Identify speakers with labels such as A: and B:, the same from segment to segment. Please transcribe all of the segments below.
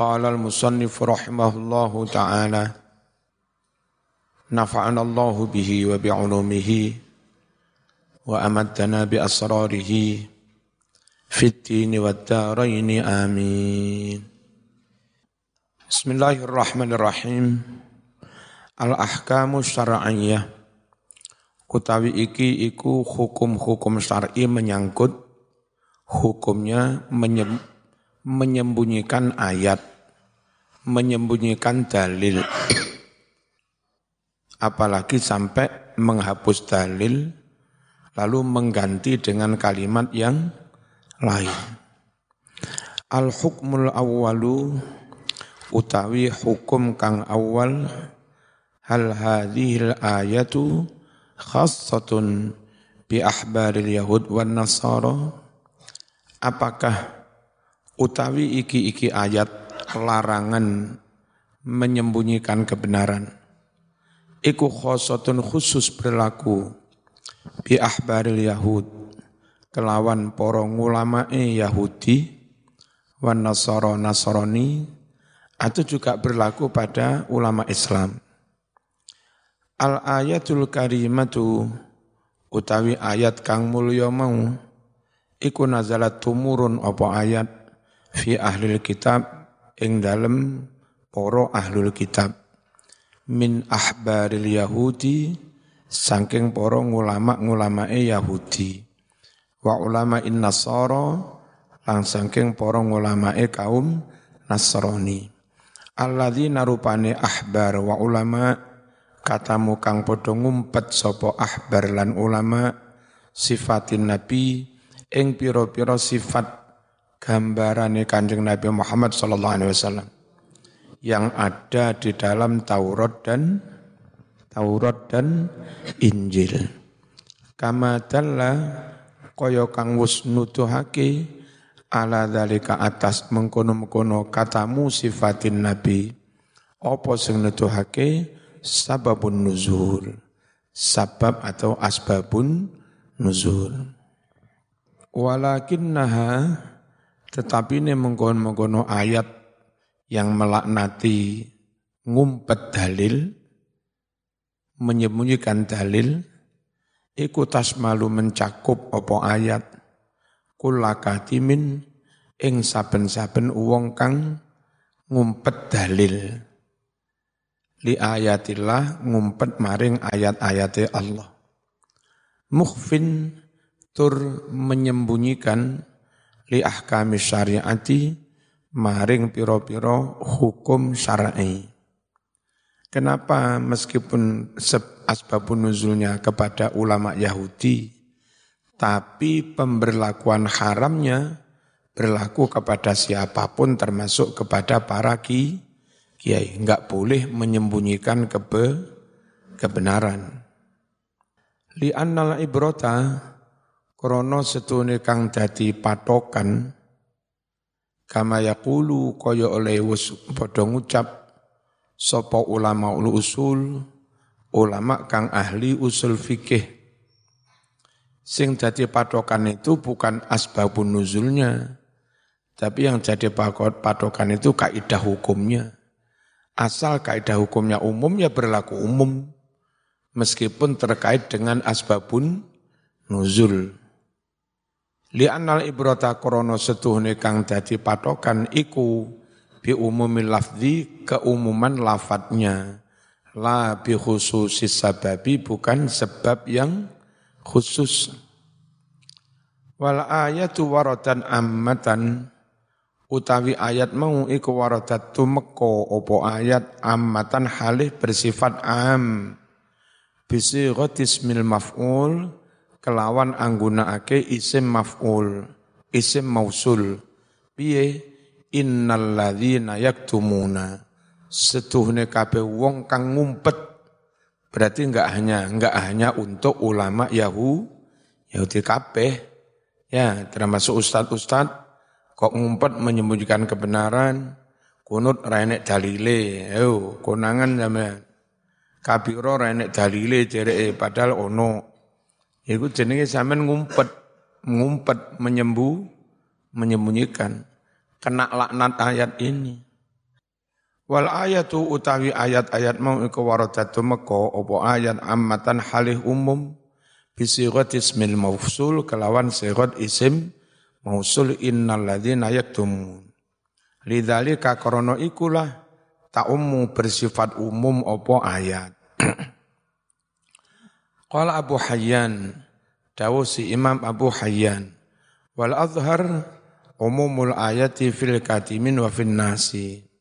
A: قال المصنف رحمه الله تعالى نفعنا الله به وبعلومه وأمدنا بأسراره في الدين والدارين آمين بسم الله الرحمن الرحيم الأحكام الشرعية kutawi iki iku hukum-hukum syar'i menyangkut hukumnya menyembunyikan ayat, menyembunyikan dalil. Apalagi sampai menghapus dalil, lalu mengganti dengan kalimat yang lain. Al-hukmul awwalu utawi hukum kang awal hal hadhil ayatu khassatun bi ahbaril yahud wan nasara apakah utawi iki-iki ayat larangan menyembunyikan kebenaran. Iku khosotun khusus berlaku bi ahbaril Yahud kelawan poro ngulamae Yahudi wan Nasara Nasrani atau juga berlaku pada ulama Islam. Al ayatul karimatu utawi ayat kang mulya mau iku nazalat tumurun apa ayat fi ahlil kitab ing dalem poro ahlul kitab. Min ahbaril yahudi saking poro ngulama-ngulamae Yahudi. Wa ulama in nasara lang saking poro ngulamae kaum Nasrani. Alladzina rupane ahbar wa ulama katamu kang padha ngumpet sapa ahbar lan ulama sifatin nabi ing pira-pira sifat gambaran kanjeng Nabi Muhammad sallallahu alaihi wasallam yang ada di dalam Taurat dan Taurat dan Injil. Kama dalla kaya kang wis nuduhake ala dalika atas mengkono-mengkono katamu sifatin nabi. Apa sing nuduhake? Sababun nuzul. Sabab atau asbabun nuzul. Walakinnaha tetapi ini mengkono-mengkono ayat yang melaknati ngumpet dalil, menyembunyikan dalil, iku tasmalu mencakup opo ayat, kulakatimin ing saben-saben uwong kang ngumpet dalil. Li ayatillah ngumpet maring ayat-ayate Allah. Mukhfin tur menyembunyikan li ahkami syariati maring piro-piro hukum syar'i. Kenapa meskipun asbabun nuzulnya kepada ulama Yahudi, tapi pemberlakuan haramnya berlaku kepada siapa pun termasuk kepada para ki, kiai. Enggak boleh menyembunyikan kebe, kebenaran. Li'annal ibrota Krono setune kang dadi patokan kama yaqulu kaya oleh wis padha ngucap sapa ulama ulu usul? Ulama kang ahli usul fikih. Sing dadi patokan itu bukan asbabun nuzulnya tapi yang jadi patokan itu kaidah hukumnya. Asal kaidah hukumnya umum ya berlaku umum meskipun terkait dengan asbabun nuzul Li'annal ibrata krono setuhne kang dadi patokan iku bi umumil lafzi keumuman lafadznya. La bi khususis sababi bukan sebab yang khusus. Wal ayatu waradan ammatan utawi ayat mau iku waradat tumeko opo ayat ammatan halih bersifat am. Bisi ismil maf'ul kelawan anggunakake isim maf'ul, isim mausul. Piye? Innal ladzina yaktumuna. Setuhne kabeh wong kang ngumpet. Berarti enggak hanya enggak hanya untuk ulama Yahu Yahudi kabeh. Ya termasuk ustad-ustad kok ngumpet menyembunyikan kebenaran. Kunut renek dalile. Yo konangan sampean. Kabiro renek dalile jereke padahal ono Iku jenenge sampean ngumpet, ngumpet menyembu, menyembunyikan. Kena laknat ayat ini. Wal ayatu utawi ayat-ayat mau iku waradatu meko opo ayat ammatan halih umum bisirat ismil mausul kelawan sirat isim mausul innal ladzina yaktumun. Lidzalika krana ikulah ta'ummu bersifat umum opo ayat. Qala Abu Hayyan, dawuh si Imam Abu Hayyan, wal azhar umumul ayati fil katimin wa fin nasi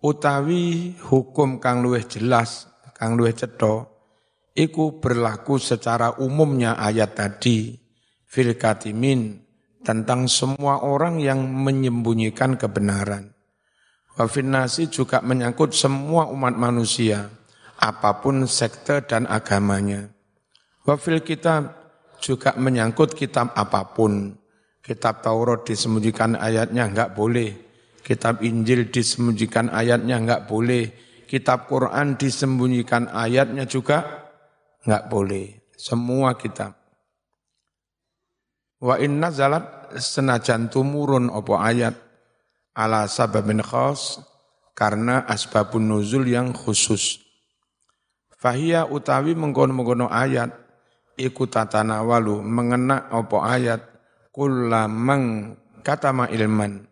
A: utawi hukum kang luwih jelas, kang luwih cetha iku berlaku secara umumnya ayat tadi fil katimin tentang semua orang yang menyembunyikan kebenaran. Wafinasi juga menyangkut semua umat manusia, apa pun sekte dan agamanya. Wafil kitab juga menyangkut kitab apa pun. Kitab Taurat disembunyikan ayatnya enggak boleh Kitab Injil disembunyikan ayatnya enggak boleh. Kitab Quran disembunyikan ayatnya juga enggak boleh. Semua kitab. Wa inna zalat senajan tumurun opo ayat ala sababin khas karena asbabun nuzul yang khusus. Fahia utawi mengkono-mengkono ayat iku tatanawalu mengena opo ayat kullamang katama ilman.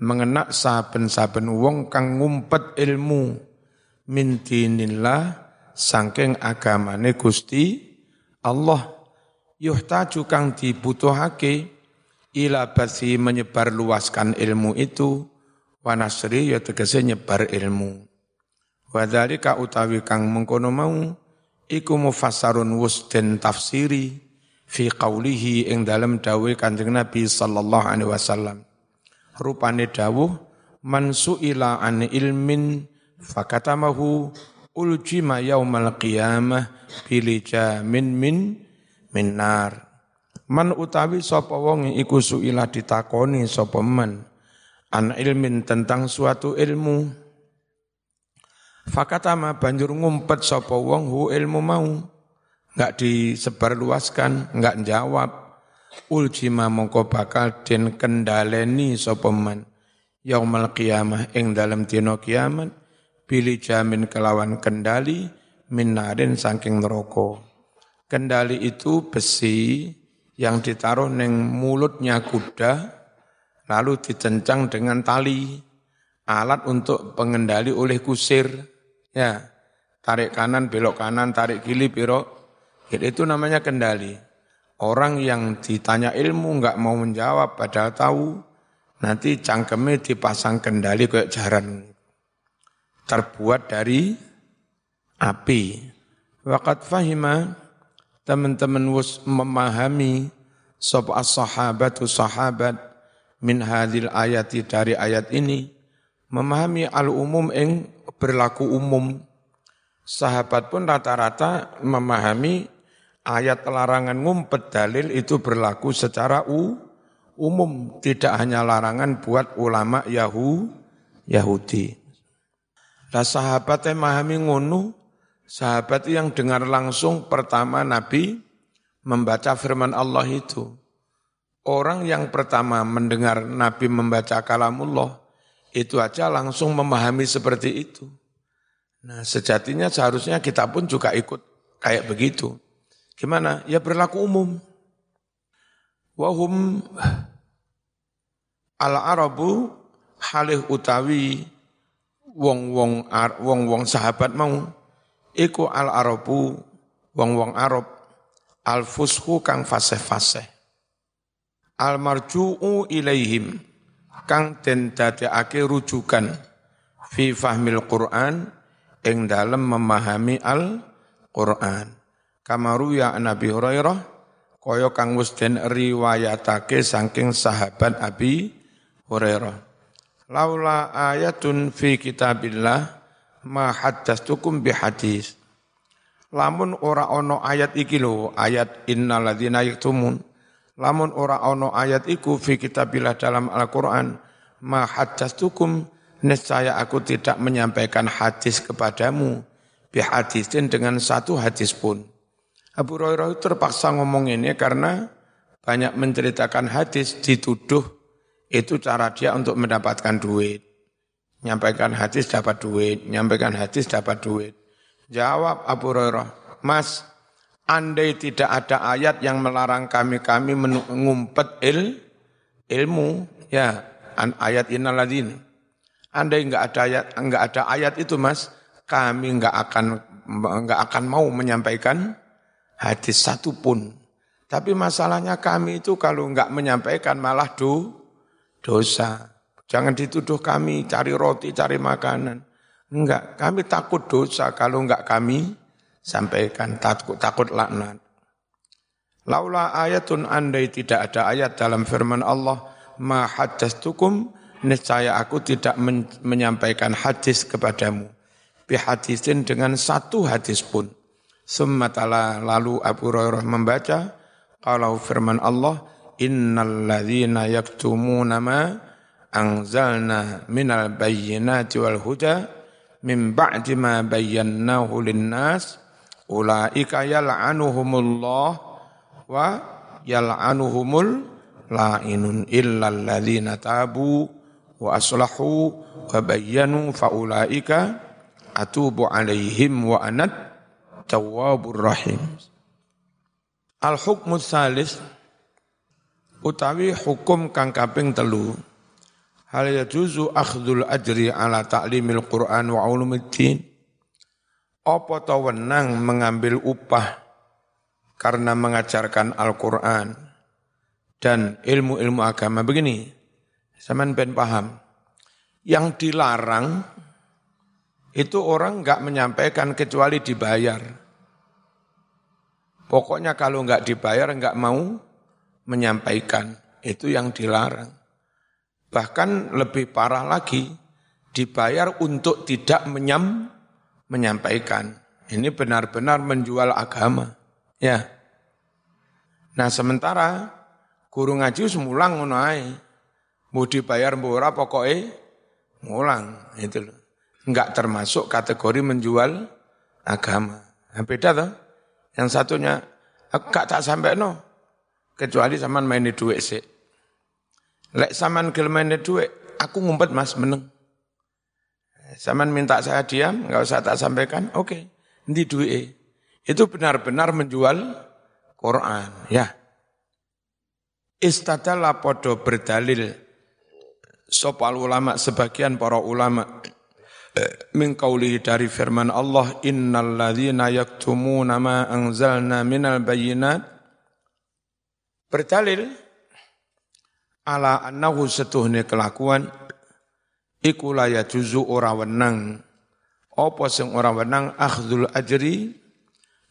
A: Mengenak saben-saben wong kang ngumpet ilmu. Min dinillah saking agamane Gusti Allah. Yuhtaju kang dibutuhake ila basi menyebar luaskan ilmu itu. Wanasri ya tegese nyebar ilmu. Wadhalika utawi kang mengkono mau iku mufassarun wusden tafsiri fi qawlihi ing dalam dawe kanjeng Nabi sallallahu alaihi wasallam. Rupane dawuh man su'ila an ilmin fakatamahu uljima yaumal qiyamah bilija min min min nar. Man utawi sapa wong iku su'ila ditakoni sapa man. An ilmin tentang suatu ilmu fakatama banjur ngumpet sapa wong hu ilmu mau. Enggak disebarluaskan enggak jawab uljima mongko bakal den kendaleni sapa man. Yaumal qiyamah ing dalam dina kiamat. Jamin kelawan kendali minarin saking neraka. Kendali itu besi yang ditaruh neng mulutnya kuda lalu dicencang dengan tali alat untuk pengendali oleh kusir ya tarik kanan belok kanan tarik kiri belok itu namanya kendali Orang yang ditanya ilmu nggak mau menjawab padahal tahu, nanti cangkemnya dipasang kendali kayak jaran. Terbuat dari api. Waqat fahima teman-teman memahami sop as-sahabatu sahabat min hadil ayati dari ayat ini memahami al-umum yang berlaku umum. Sahabat pun rata-rata memahami ayat larangan ngumpet dalil itu berlaku secara u, umum, tidak hanya larangan buat ulama Yahu, Yahudi. Nah sahabat yang memahami ngono, sahabat yang dengar langsung pertama Nabi membaca firman Allah itu. Orang yang pertama mendengar Nabi membaca kalamullah, itu aja langsung memahami seperti itu. Nah sejatinya seharusnya kita pun juga ikut kayak begitu. Gimana? Ya berlaku umum. Wahum al-arabu halih utawi wong-wong wong-wong sahabat mau iku al-arabu wong-wong Arab al-fushu kang fasih-fasih al-marju'u ilaihim kang den dadekake rujukan fi fahmil Qur'an ing dalem memahami al-Qur'an Kamaru ya Nabi Hurairah kaya kang wis den riwayatake saking sahabat Abi Hurairah. Laula ayatun fi kitabillah ma haddastukum bi hadis. Lamun ora ono ayat iki lho, ayat innalladzina yaktumun. Lamun ora ono ayat iku fi kitabillah dalam Al-Qur'an ma haddastukum nescaya aku tidak menyampaikan hadis kepadamu bi hadisin dengan satu hadis pun. Abu Hurairah terpaksa ngomong ini karena banyak menceritakan hadis dituduh itu cara dia untuk mendapatkan duit. Nyampaikan hadis dapat duit, nyampaikan hadis dapat duit. Jawab Abu Hurairah, Mas, andai tidak ada ayat yang melarang kami-kami mengumpet il, ilmu, ya, ayat inaladin. Andai enggak ada ayat, enggak ada ayat itu Mas, kami enggak akan enggak akan mau menyampaikan hadis satu pun. Tapi masalahnya kami itu kalau enggak menyampaikan malah do, dosa. Jangan dituduh kami cari roti, cari makanan. Enggak, kami takut dosa kalau enggak kami sampaikan takut takut laknat. Laula ayatun andai tidak ada ayat dalam firman Allah, ma haddastukum niscaya aku tidak men menyampaikan hadis kepadamu. Bihadisin dengan satu hadis pun. Summatala lalu Abu Hurairah membaca kalau firman Allah, innal ladzina yaktumuna ma anzalna minal bayyinati wal huda min ba'di ma linnas ulaika yal'anuhumullah wa yal'anuhumul la'inun illa alladhina tabu wa aslahu wa bayyanu fa ulaika atubu alaihim wa anat tawwabur rahim al hukmu salis utawi hukum kang kaping telu Hal yajuzu akhdul ajri ala ta'limil Qur'an wa ulumiddin? Apa wenang mengambil upah karena mengajarkan Al-Qur'an dan ilmu-ilmu agama begini. Saman ben paham. Yang dilarang itu orang enggak menyampaikan kecuali dibayar. Pokoknya kalau enggak dibayar enggak mau menyampaikan. Itu yang dilarang. Bahkan lebih parah lagi, dibayar untuk tidak menyam, menyampaikan. Ini benar-benar menjual agama. Ya. Nah sementara guru ngaji semulang ngono Mau dibayar mbora pokoknya mulang itu loh. Enggak termasuk kategori menjual agama. Nah, beda tuh. Yang satunya enggak tak sampai no. Kecuali sama main di duit sih. Lek saman gelmene duit, aku ngumpet mas meneng. Saman minta saya diam, nggak usah tak sampaikan, oke, okay. nanti duit. Itu benar-benar menjual Quran, ya. Istadalah podo berdalil sopal ulama sebagian para ulama min dari firman Allah innal ladzina yaktumuna ma anzalna minal bayyinat berdalil ala annahu setuhne kelakuan iku la juzu ora wenang. Apa sing ora wenang? Akhdul ajri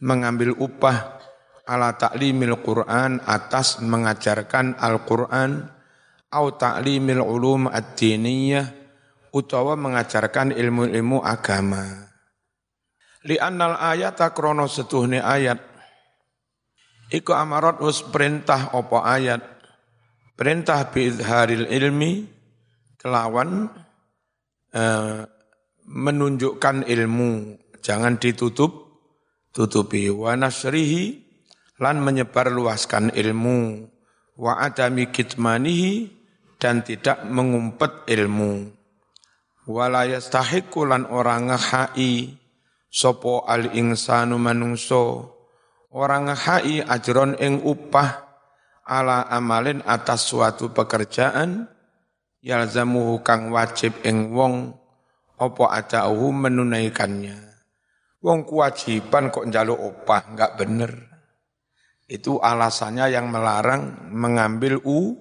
A: mengambil upah ala taklimil Quran atas mengajarkan Al-Quran au taklimil ulum ad-diniyah utawa mengajarkan ilmu-ilmu agama. Li annal ayata krono setuhne ayat. Iku amarat us perintah opo ayat? Perintah biizharil ilmi kelawan eh, menunjukkan ilmu, jangan ditutup. Tutupi. Wa nasrihi lan menyebar luaskan ilmu. Wa adami kitmanihi dan tidak mengumpet ilmu. Wala yastahiqu lan orang ngehai sopo al insanu manungso orang ngehai ajron ing upah ala amalin atas suatu pekerjaan yalzamuhu kang wajib ing wong apa adauhu menunaikannya. Wong kewajiban kok njaluk opah, enggak bener. Itu alasannya yang melarang mengambil u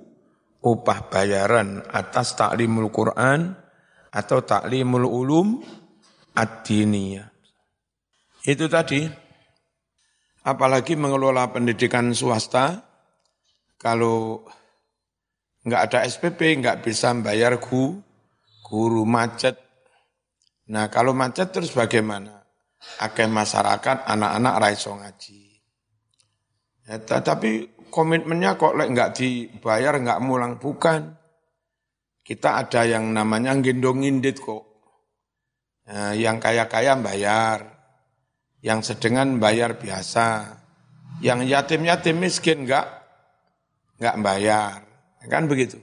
A: upah bayaran atas taklimul Quran atau taklimul ulum ad-diniyah. Itu tadi, apalagi mengelola pendidikan swasta, kalau nggak ada SPP nggak bisa bayar gu, guru macet. Nah kalau macet terus bagaimana? Akeh masyarakat anak-anak raiso ngaji. Ya, tapi komitmennya kok nggak dibayar nggak mulang bukan. Kita ada yang namanya gendong indit kok. Nah, yang kaya-kaya bayar, yang sedengan bayar biasa, yang yatim-yatim miskin enggak nggak bayar, kan begitu.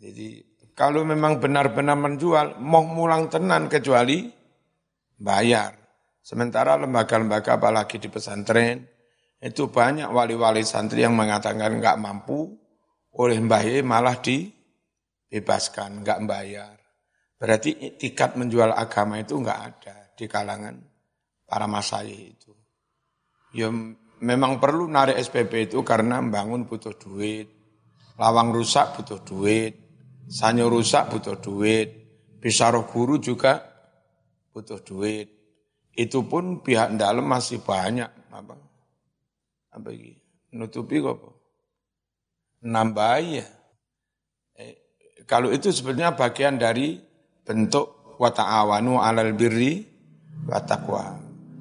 A: Jadi Kalau memang benar-benar menjual, mau mulang tenan kecuali bayar. Sementara lembaga-lembaga apalagi di pesantren, itu banyak wali-wali santri yang mengatakan nggak mampu, oleh Mbah Ye malah dibebaskan, nggak bayar. Berarti tiket menjual agama itu nggak ada di kalangan para masai itu. Ya memang perlu narik SPP itu karena membangun butuh duit, lawang rusak butuh duit, sanyo rusak butuh duit, bisaroh guru juga butuh duit. Itu pun pihak dalam masih banyak apa? Apa ini? Nutupi kok nambah ya. Eh, kalau itu sebenarnya bagian dari bentuk wa ta'awanu 'alal birri wa.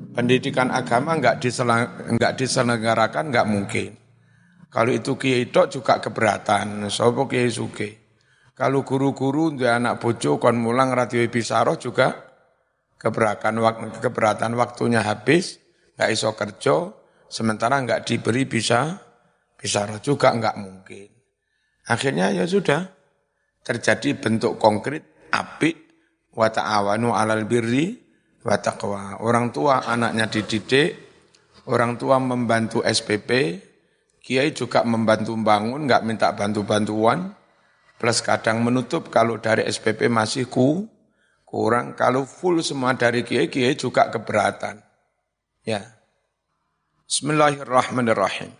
A: Pendidikan agama enggak diselenggarakan enggak mungkin. Kalau itu kiai tok juga keberatan, sapa kiai suke. Kalau guru-guru untuk anak bojo kon mulang radio bisaroh juga keberatan keberatan waktunya habis, enggak iso kerja, sementara enggak diberi bisa bisaroh juga enggak mungkin. Akhirnya ya sudah terjadi bentuk konkret apik wa ta'awanu 'alal birri wa taqwa. Orang tua anaknya dididik, orang tua membantu SPP, kiai juga membantu bangun, enggak minta bantu-bantuan, plus kadang menutup kalau dari SPP masih ku, kurang, kalau full semua dari kiai, kiai juga keberatan. Ya. Bismillahirrahmanirrahim.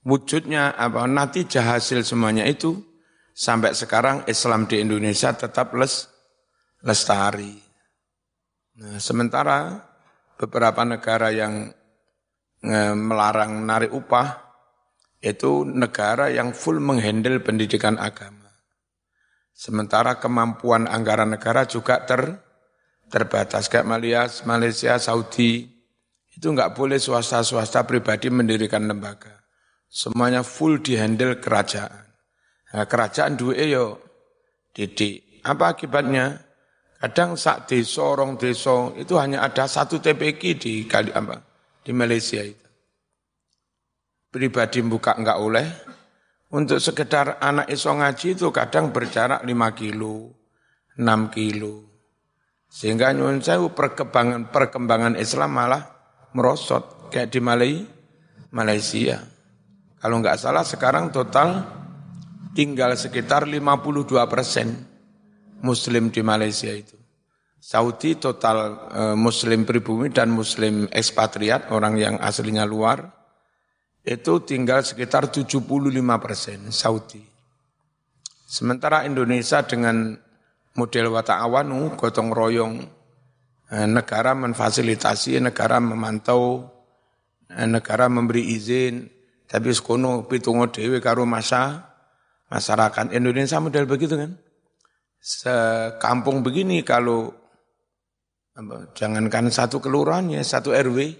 A: Wujudnya apa nanti hasil semuanya itu sampai sekarang Islam di Indonesia tetap les, lestari. Nah, sementara beberapa negara yang melarang narik upah itu negara yang full menghandle pendidikan agama. Sementara kemampuan anggaran negara juga ter, terbatas. Kayak Malaysia, Malaysia, Saudi, itu nggak boleh swasta-swasta pribadi mendirikan lembaga. Semuanya full dihandle kerajaan. Nah, kerajaan duwe yo didik. Apa akibatnya? Kadang sak desa, desa itu hanya ada satu TPK di kali apa? Di Malaysia itu. Pribadi buka enggak oleh. Untuk sekedar anak iso ngaji itu kadang berjarak 5 kilo, 6 kilo. Sehingga nyuwun sewu perkembangan perkembangan Islam malah merosot kayak di Malaysia. Kalau enggak salah sekarang total tinggal sekitar 52 persen Muslim di Malaysia itu. Saudi total e, Muslim pribumi dan Muslim ekspatriat, orang yang aslinya luar, itu tinggal sekitar 75 persen Saudi. Sementara Indonesia dengan model wata'awanu, gotong royong, e, negara memfasilitasi, negara memantau, e, negara memberi izin, tapi sekono pitungo dewe karo masa masyarakat Indonesia model begitu kan. Sekampung begini kalau jangankan satu kelurahannya, satu RW,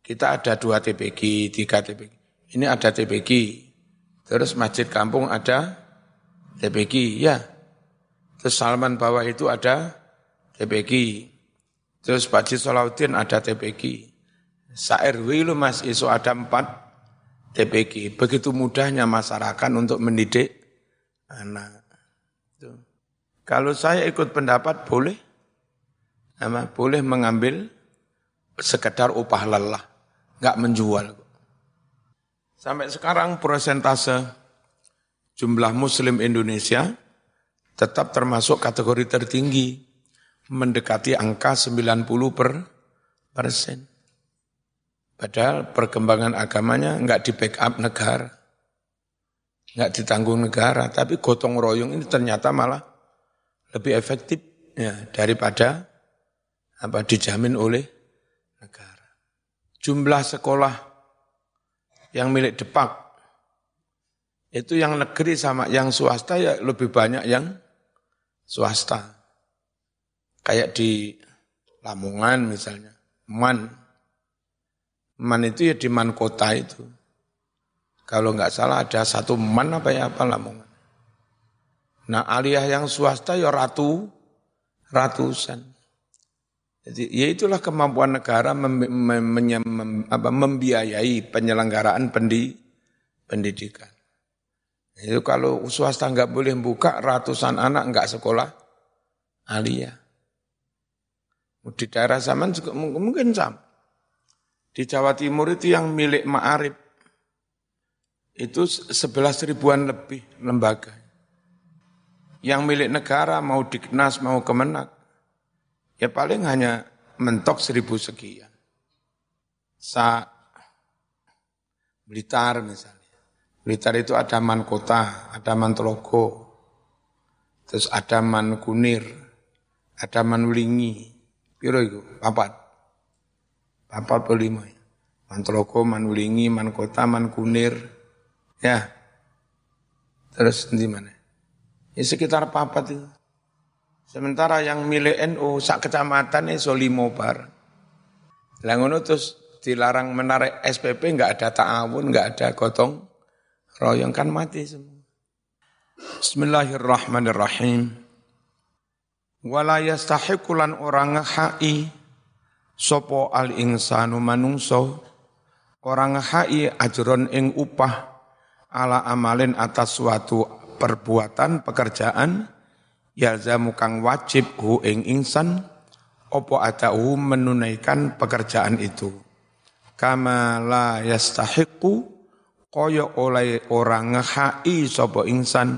A: kita ada dua TPG, tiga TPG. Ini ada TPG, terus masjid kampung ada TPG, ya. Terus Salman bawah itu ada TPG. Terus Pak Salahuddin ada TPG. Sa RW lu mas, iso ada empat TPG. Begitu mudahnya masyarakat untuk mendidik anak. Kalau saya ikut pendapat boleh, apa, boleh mengambil sekedar upah lelah, nggak menjual. Sampai sekarang persentase jumlah Muslim Indonesia tetap termasuk kategori tertinggi, mendekati angka 90 per persen. Padahal perkembangan agamanya enggak di backup negara. Enggak ditanggung negara, tapi gotong royong ini ternyata malah lebih efektif ya, daripada apa dijamin oleh negara. Jumlah sekolah yang milik Depak itu yang negeri sama yang swasta ya lebih banyak yang swasta. Kayak di Lamongan misalnya, Man Man itu ya di man kota itu. Kalau nggak salah ada satu man apa ya apa Lamongan. Nah aliyah yang swasta ya ratu, ratusan. Jadi ya itulah kemampuan negara mem, mem, mem, apa, membiayai penyelenggaraan pendi, pendidikan. Itu kalau swasta nggak boleh buka, ratusan anak nggak sekolah alia. Di daerah zaman juga mungkin sama. Di Jawa Timur itu yang milik Ma'arif, itu sebelas ribuan lebih lembaga. Yang milik negara mau Diknas, mau Kemenak, ya paling hanya mentok seribu sekian. Sa Blitar misalnya. Blitar itu ada man kota, ada man telogo, terus ada man kunir, ada man ulingi. Piro itu? Papat. Papat atau lima. Man telogo, man ulingi, man kota, man kunir. Ya. Terus di mana? Ya sekitar papat itu. Sementara yang milik NU sak kecamatan itu limo bar. Terus dilarang menarik SPP enggak ada ta'awun, enggak ada gotong royong kan mati semua. Bismillahirrahmanirrahim. Wala yastahiqulan orang hai sopo al insanu manungso orang hai ajron ing upah ala amalin atas suatu perbuatan pekerjaan yalzamu kang wajib hu ing insan opo adahu menunaikan pekerjaan itu kama la yastahiqu kaya oleh orang ngehai sapa insan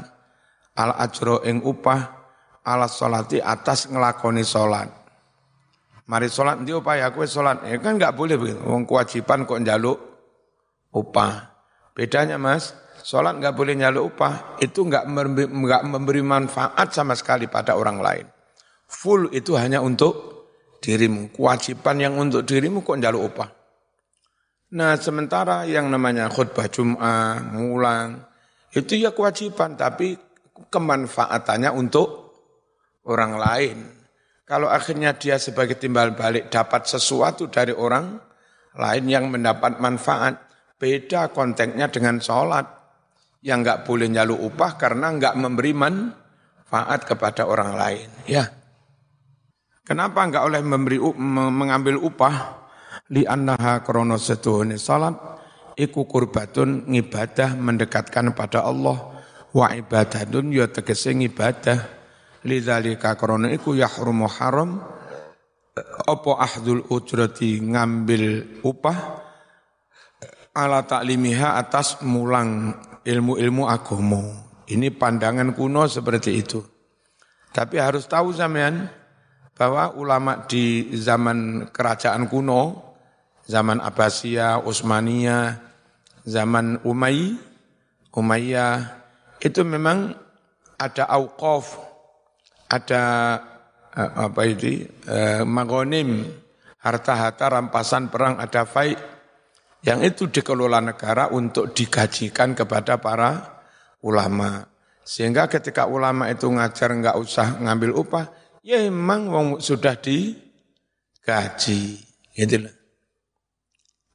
A: al ajro ing upah ala salati atas ngelakoni salat. Mari salat ndi upah ya kowe salat. Ya kan enggak boleh begitu. Kewajiban kok njaluk upah. Bedanya Mas, salat enggak boleh njaluk upah, itu enggak enggak memberi manfaat sama sekali pada orang lain. Full itu hanya untuk dirimu. Kewajiban yang untuk dirimu kok njaluk upah. Nah sementara yang namanya khutbah Jum'ah, mulang, itu ya kewajiban, tapi kemanfaatannya untuk orang lain. Kalau akhirnya dia sebagai timbal balik dapat sesuatu dari orang lain yang mendapat manfaat, beda konteksnya dengan sholat yang nggak boleh nyalu upah karena nggak memberi manfaat kepada orang lain. Ya, kenapa nggak oleh memberi mengambil upah? li annaha krono setuhune salat iku kurbatun ngibadah mendekatkan pada Allah wa ibadatun ya tegese ngibadah lidzalika krono iku yahrumu haram apa ahdul ujrati ngambil upah ala taklimiha atas mulang ilmu-ilmu agama. Ini pandangan kuno seperti itu. Tapi harus tahu sampean bahwa ulama di zaman kerajaan kuno zaman Abbasiyah, Utsmaniyah, zaman Umayy, Umayyah itu memang ada auqaf, ada eh, apa itu eh, magonim, harta-harta rampasan perang ada faid yang itu dikelola negara untuk digajikan kepada para ulama. Sehingga ketika ulama itu ngajar nggak usah ngambil upah, ya memang sudah digaji. Gitu loh.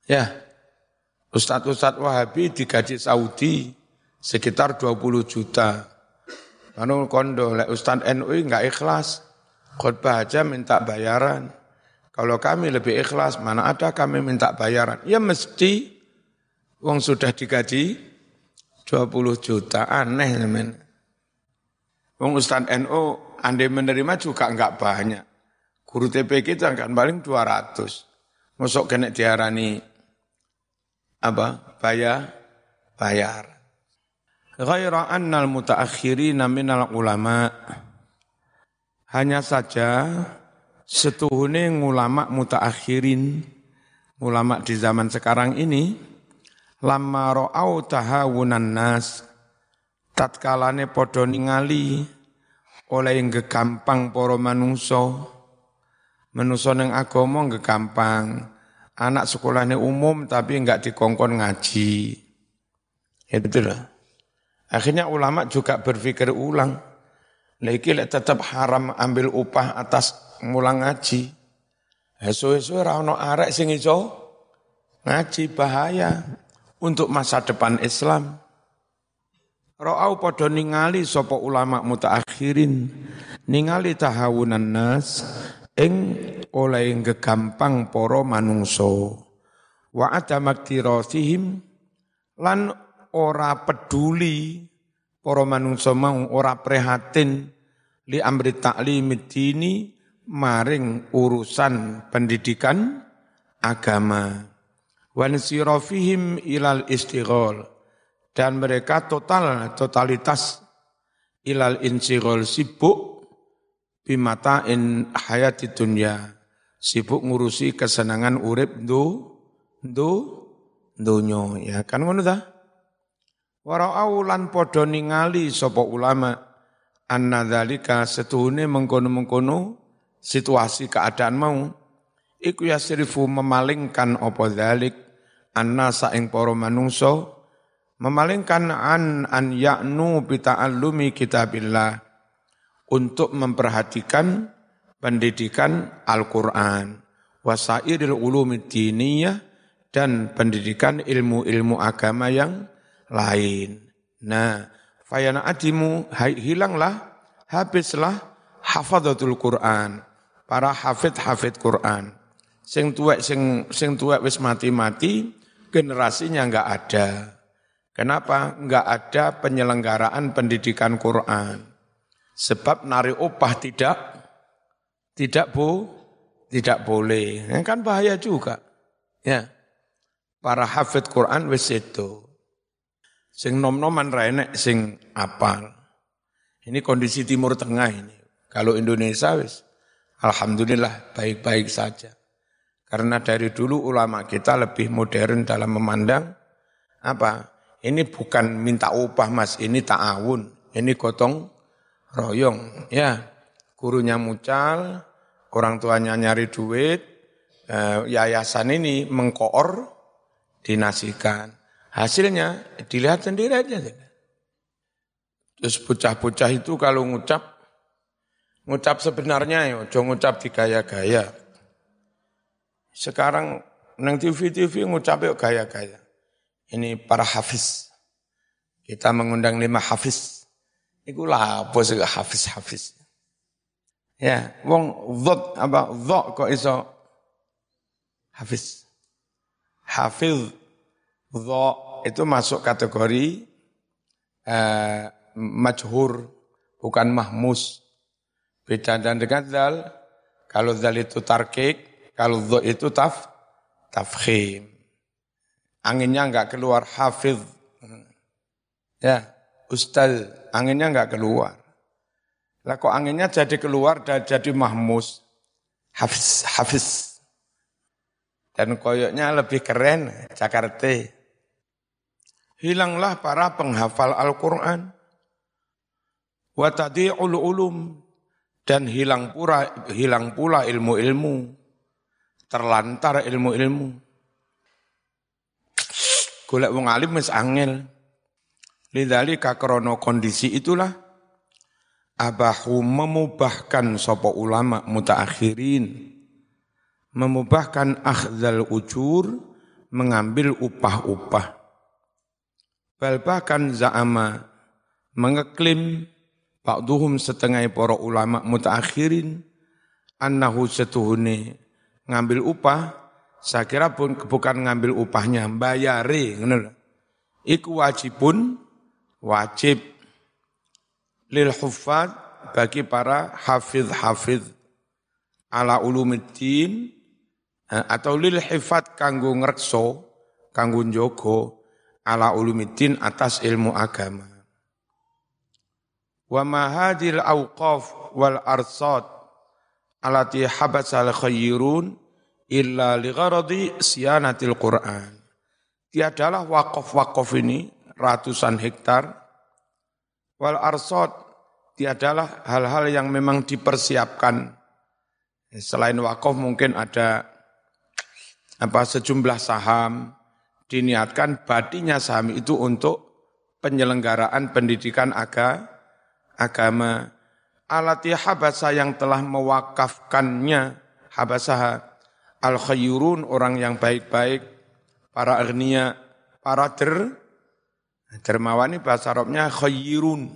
A: Ya, Ustadz-Ustadz Wahabi digaji Saudi sekitar 20 juta. Lalu kondo, lek Ustadz NU enggak ikhlas. Khutbah aja minta bayaran. Kalau kami lebih ikhlas, mana ada kami minta bayaran. Ya mesti uang sudah digaji 20 juta. Aneh teman. Wong Ustadz NU andai menerima juga enggak banyak. Guru TP kita kan paling 200. Masuk kena diarani apa? Bayar, bayar. Ghaira annal mutaakhirina minal ulama. Hanya saja setuhune ulama mutaakhirin, ulama di zaman sekarang ini, lama ro'au tahawunan nas, tatkalane podo ningali oleh yang gegampang poro manungso, menungso neng agomo gegampang, anak sekolahnya umum tapi enggak dikongkon ngaji. Itu loh. Akhirnya ulama juga berpikir ulang. Lagi tetap haram ambil upah atas mulang ngaji. Esu-esu rano arek sing iso ngaji bahaya untuk masa depan Islam. Ro'au podo ningali sopo ulama mutaakhirin ningali tahawunan nas ing oleh gegampang poro manungso wa adamaktirosihim lan ora peduli para manungsa mau ora prihatin li amri ta'limid dini maring urusan pendidikan agama. Wan sirafihim ilal istighol. Dan mereka total, totalitas ilal insighol sibuk in hayati dunya. Sibuk ngurusi kesenangan urip du, du, dunyo. Ya kan ngono ta? Wara'au lan podo ningali sapa ulama. Anna dzalika setuhune mengkono-mengkono situasi keadaan mau. Iku yasrifu memalingkan apa dzalik anna saing para manungsa memalingkan an an ya'nu bi ta'allumi kitabillah. Untuk memperhatikan pendidikan Al-Qur'an wasairil ulumid diniyah dan pendidikan ilmu-ilmu agama yang lain. Nah, fayana adimu hilanglah habislah hafadzatul Quran para hafid-hafid Quran. Sing tuwek sing sing tuwek wis mati-mati generasinya enggak ada. Kenapa? Enggak ada penyelenggaraan pendidikan Quran. Sebab nari upah tidak tidak bu tidak boleh. Ya kan bahaya juga. Ya. Para hafid Quran wis itu sing nom-noman ra sing apal ini kondisi Timur Tengah ini. Kalau Indonesia wis alhamdulillah baik-baik saja. Karena dari dulu ulama kita lebih modern dalam memandang apa? Ini bukan minta upah Mas, ini ta'awun, ini gotong royong. Ya, gurunya mucal, orang tuanya nyari duit, eh, yayasan ini mengkoor dinasikan. Hasilnya dilihat sendiri aja. Terus bocah-bocah itu kalau ngucap, ngucap sebenarnya ya, jangan ngucap di gaya-gaya. Sekarang neng TV-TV ngucap yuk gaya-gaya. Ini para hafiz. Kita mengundang lima hafiz. Iku lah apa sih hafiz-hafiz. Ya, wong zot apa zot kok iso hafiz. Hafiz zot itu masuk kategori eh, majhur, bukan mahmus. Beda dan dengan zal, kalau zal itu tarkik, kalau dho itu taf, tafkhim. Anginnya enggak keluar hafiz. Ya, ustaz, anginnya enggak keluar. Lah kok anginnya jadi keluar dan jadi mahmus. Hafiz, hafiz. Dan koyoknya lebih keren, Jakarta. Hilanglah para penghafal Al-Quran. Wa tadi'ul ulum. Dan hilang pula hilang pula ilmu-ilmu. Terlantar ilmu-ilmu. Golek wong alim wis angel. Lidzalika krana kondisi itulah abahu memubahkan sapa ulama mutaakhirin. Memubahkan akhdal ujur mengambil upah-upah bal bahkan za'ama mengeklaim Ba'duhum setengah para ulama mutaakhirin annahu setuhune ngambil upah. Saya kira pun bukan ngambil upahnya bayare ngono iku wajibun wajib lil huffaz bagi para hafiz-hafiz ala ulumiddin eh, atau lil hifat kanggo ngrekso kanggo njogo ala ulumiddin atas ilmu agama wa mahadil awqaf wal arsad alati habasal khayyirun illa li gharadi siyanatil Qur'an. Tiadalah wakaf-wakaf ini ratusan hektar wal arsad tiadalah hal-hal yang memang dipersiapkan. Selain wakaf mungkin ada apa sejumlah saham diniatkan badinya saham itu untuk penyelenggaraan pendidikan agama agama. Alati habasa yang telah mewakafkannya habasah al khayrun orang yang baik-baik para agnia para der dermawan ini bahasa Arabnya khayrun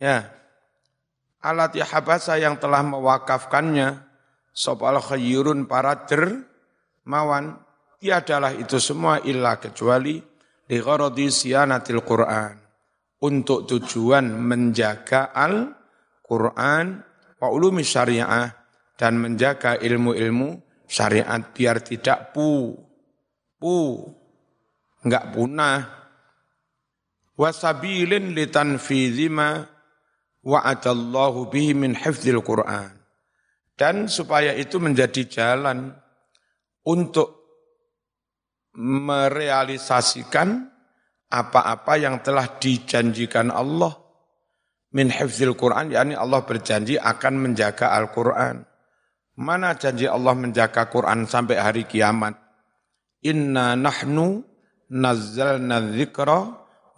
A: ya. Alati habasa yang telah mewakafkannya sop al khayrun para dermawan tiadalah itu semua illa kecuali di gharadi siyanatil Qur'an untuk tujuan menjaga Al-Quran wa ulumi syariah dan menjaga ilmu-ilmu syariat biar tidak pu, pu, enggak punah. Wasabilin litanfidhi ma wa'adallahu bihi min hifdzil Qur'an. Dan supaya itu menjadi jalan untuk merealisasikan apa-apa yang telah dijanjikan Allah min hifzil Quran, yakni Allah berjanji akan menjaga Al-Quran. Mana janji Allah menjaga Quran sampai hari kiamat? Inna nahnu nazzalna dzikra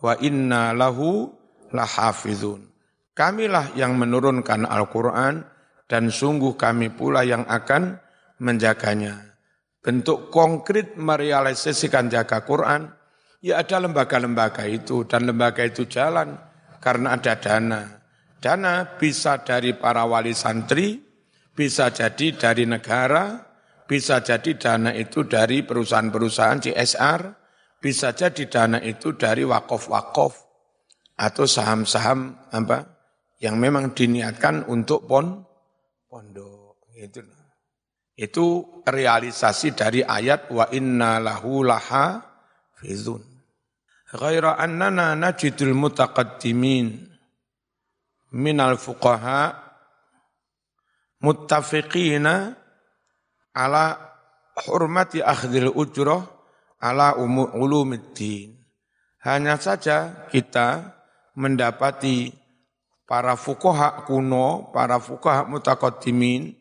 A: wa inna lahu lahafizun. Kamilah yang menurunkan Al-Quran dan sungguh kami pula yang akan menjaganya. Bentuk konkret merealisasikan jaga Quran, Ya ada lembaga-lembaga itu dan lembaga itu jalan karena ada dana. Dana bisa dari para wali santri, bisa jadi dari negara, bisa jadi dana itu dari perusahaan-perusahaan CSR, bisa jadi dana itu dari wakaf-wakaf atau saham-saham apa yang memang diniatkan untuk pon pondok itu itu realisasi dari ayat wa inna lahu laha fizun ghaira annana najidul mutaqaddimin minal fuqaha muttafiqina ala hurmati akhdil ujrah ala ulumiddin. Hanya saja kita mendapati para fuqaha kuno, para fuqaha mutaqaddimin,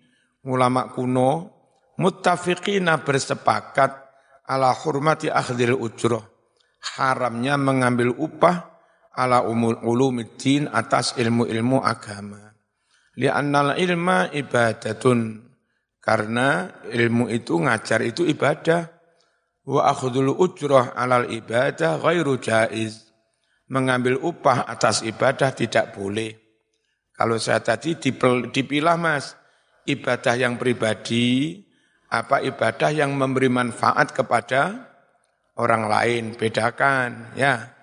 A: ulama kuno, muttafiqina bersepakat ala hurmati akhdil ujrah haramnya mengambil upah ala umul ulumiddin atas ilmu-ilmu agama. Li'annal ilma ibadatun. Karena ilmu itu ngajar itu ibadah. Wa akhdul ujrah alal ibadah ghairu jaiz. Mengambil upah atas ibadah tidak boleh. Kalau saya tadi dipilah mas, ibadah yang pribadi, apa ibadah yang memberi manfaat kepada orang lain, bedakan ya.